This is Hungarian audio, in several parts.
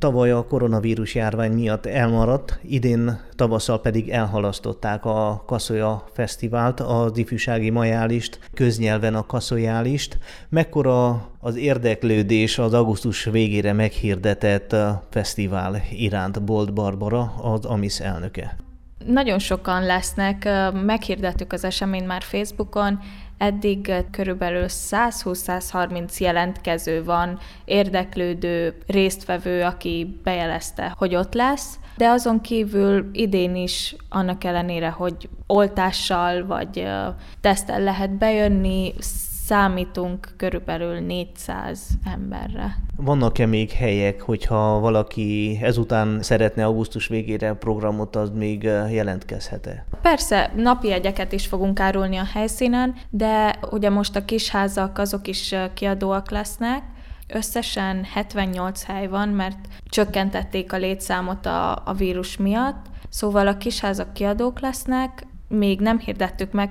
Tavaly a koronavírus járvány miatt elmaradt, idén tavasszal pedig elhalasztották a Kaszolya Fesztivált, az ifjúsági majálist, köznyelven a kaszojálist. Mekkora az érdeklődés az augusztus végére meghirdetett fesztivál iránt Bolt Barbara, az AMIS elnöke? Nagyon sokan lesznek, meghirdettük az eseményt már Facebookon, Eddig körülbelül 120-130 jelentkező van, érdeklődő, résztvevő, aki bejelezte, hogy ott lesz, de azon kívül idén is annak ellenére, hogy oltással vagy tesztel lehet bejönni, számítunk körülbelül 400 emberre. Vannak-e még helyek, hogyha valaki ezután szeretne augusztus végére programot, az még jelentkezhet-e? Persze, napi egyeket is fogunk árulni a helyszínen, de ugye most a kisházak azok is kiadóak lesznek, Összesen 78 hely van, mert csökkentették a létszámot a, a vírus miatt, szóval a kisházak kiadók lesznek, még nem hirdettük meg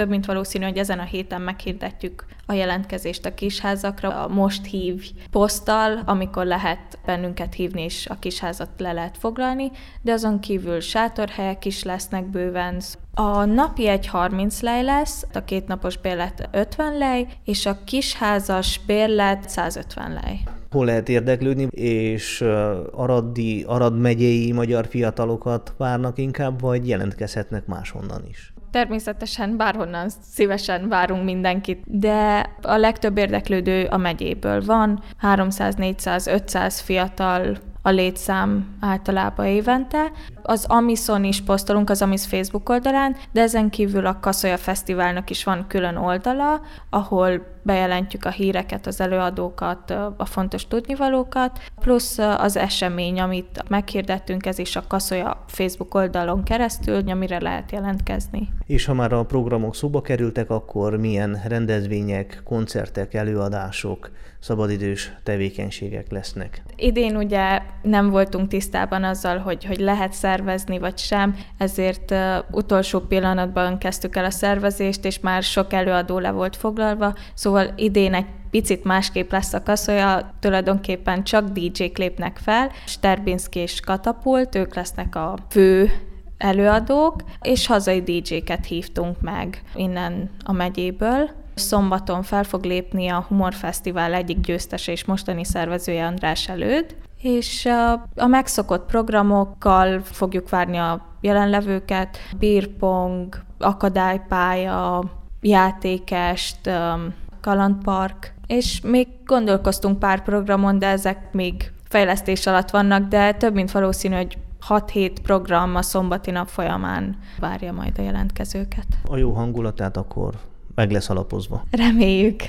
több mint valószínű, hogy ezen a héten meghirdetjük a jelentkezést a kisházakra, a most hív poszttal, amikor lehet bennünket hívni, és a kisházat le lehet foglalni, de azon kívül sátorhelyek is lesznek bőven. A napi egy 30 lej lesz, a kétnapos bérlet 50 lej, és a kisházas bérlet 150 lej hol lehet érdeklődni, és Aradi, Arad megyei magyar fiatalokat várnak inkább, vagy jelentkezhetnek máshonnan is? Természetesen bárhonnan szívesen várunk mindenkit, de a legtöbb érdeklődő a megyéből van, 300, 400, 500 fiatal a létszám általában évente. Az Amison is posztolunk az Amis Facebook oldalán, de ezen kívül a Kaszolya Fesztiválnak is van külön oldala, ahol bejelentjük a híreket, az előadókat, a fontos tudnivalókat, plusz az esemény, amit meghirdettünk, ez is a Kaszolya Facebook oldalon keresztül, amire lehet jelentkezni. És ha már a programok szóba kerültek, akkor milyen rendezvények, koncertek, előadások, szabadidős tevékenységek lesznek? Idén ugye nem voltunk tisztában azzal, hogy, hogy lehet szervezni vagy sem, ezért uh, utolsó pillanatban kezdtük el a szervezést, és már sok előadó le volt foglalva, szóval idén egy picit másképp lesz a kaszolya, tulajdonképpen csak DJ-k lépnek fel, Sterbinski és Katapult, ők lesznek a fő előadók, és hazai DJ-ket hívtunk meg innen a megyéből. Szombaton fel fog lépni a Humor Fesztivál egyik győztese és mostani szervezője András előd, és a megszokott programokkal fogjuk várni a jelenlevőket, bírpong, akadálypálya, játékest, kalandpark, és még gondolkoztunk pár programon, de ezek még fejlesztés alatt vannak, de több mint valószínű, hogy 6-7 program a szombati nap folyamán várja majd a jelentkezőket. A jó hangulatát akkor meg lesz alapozva. Reméljük.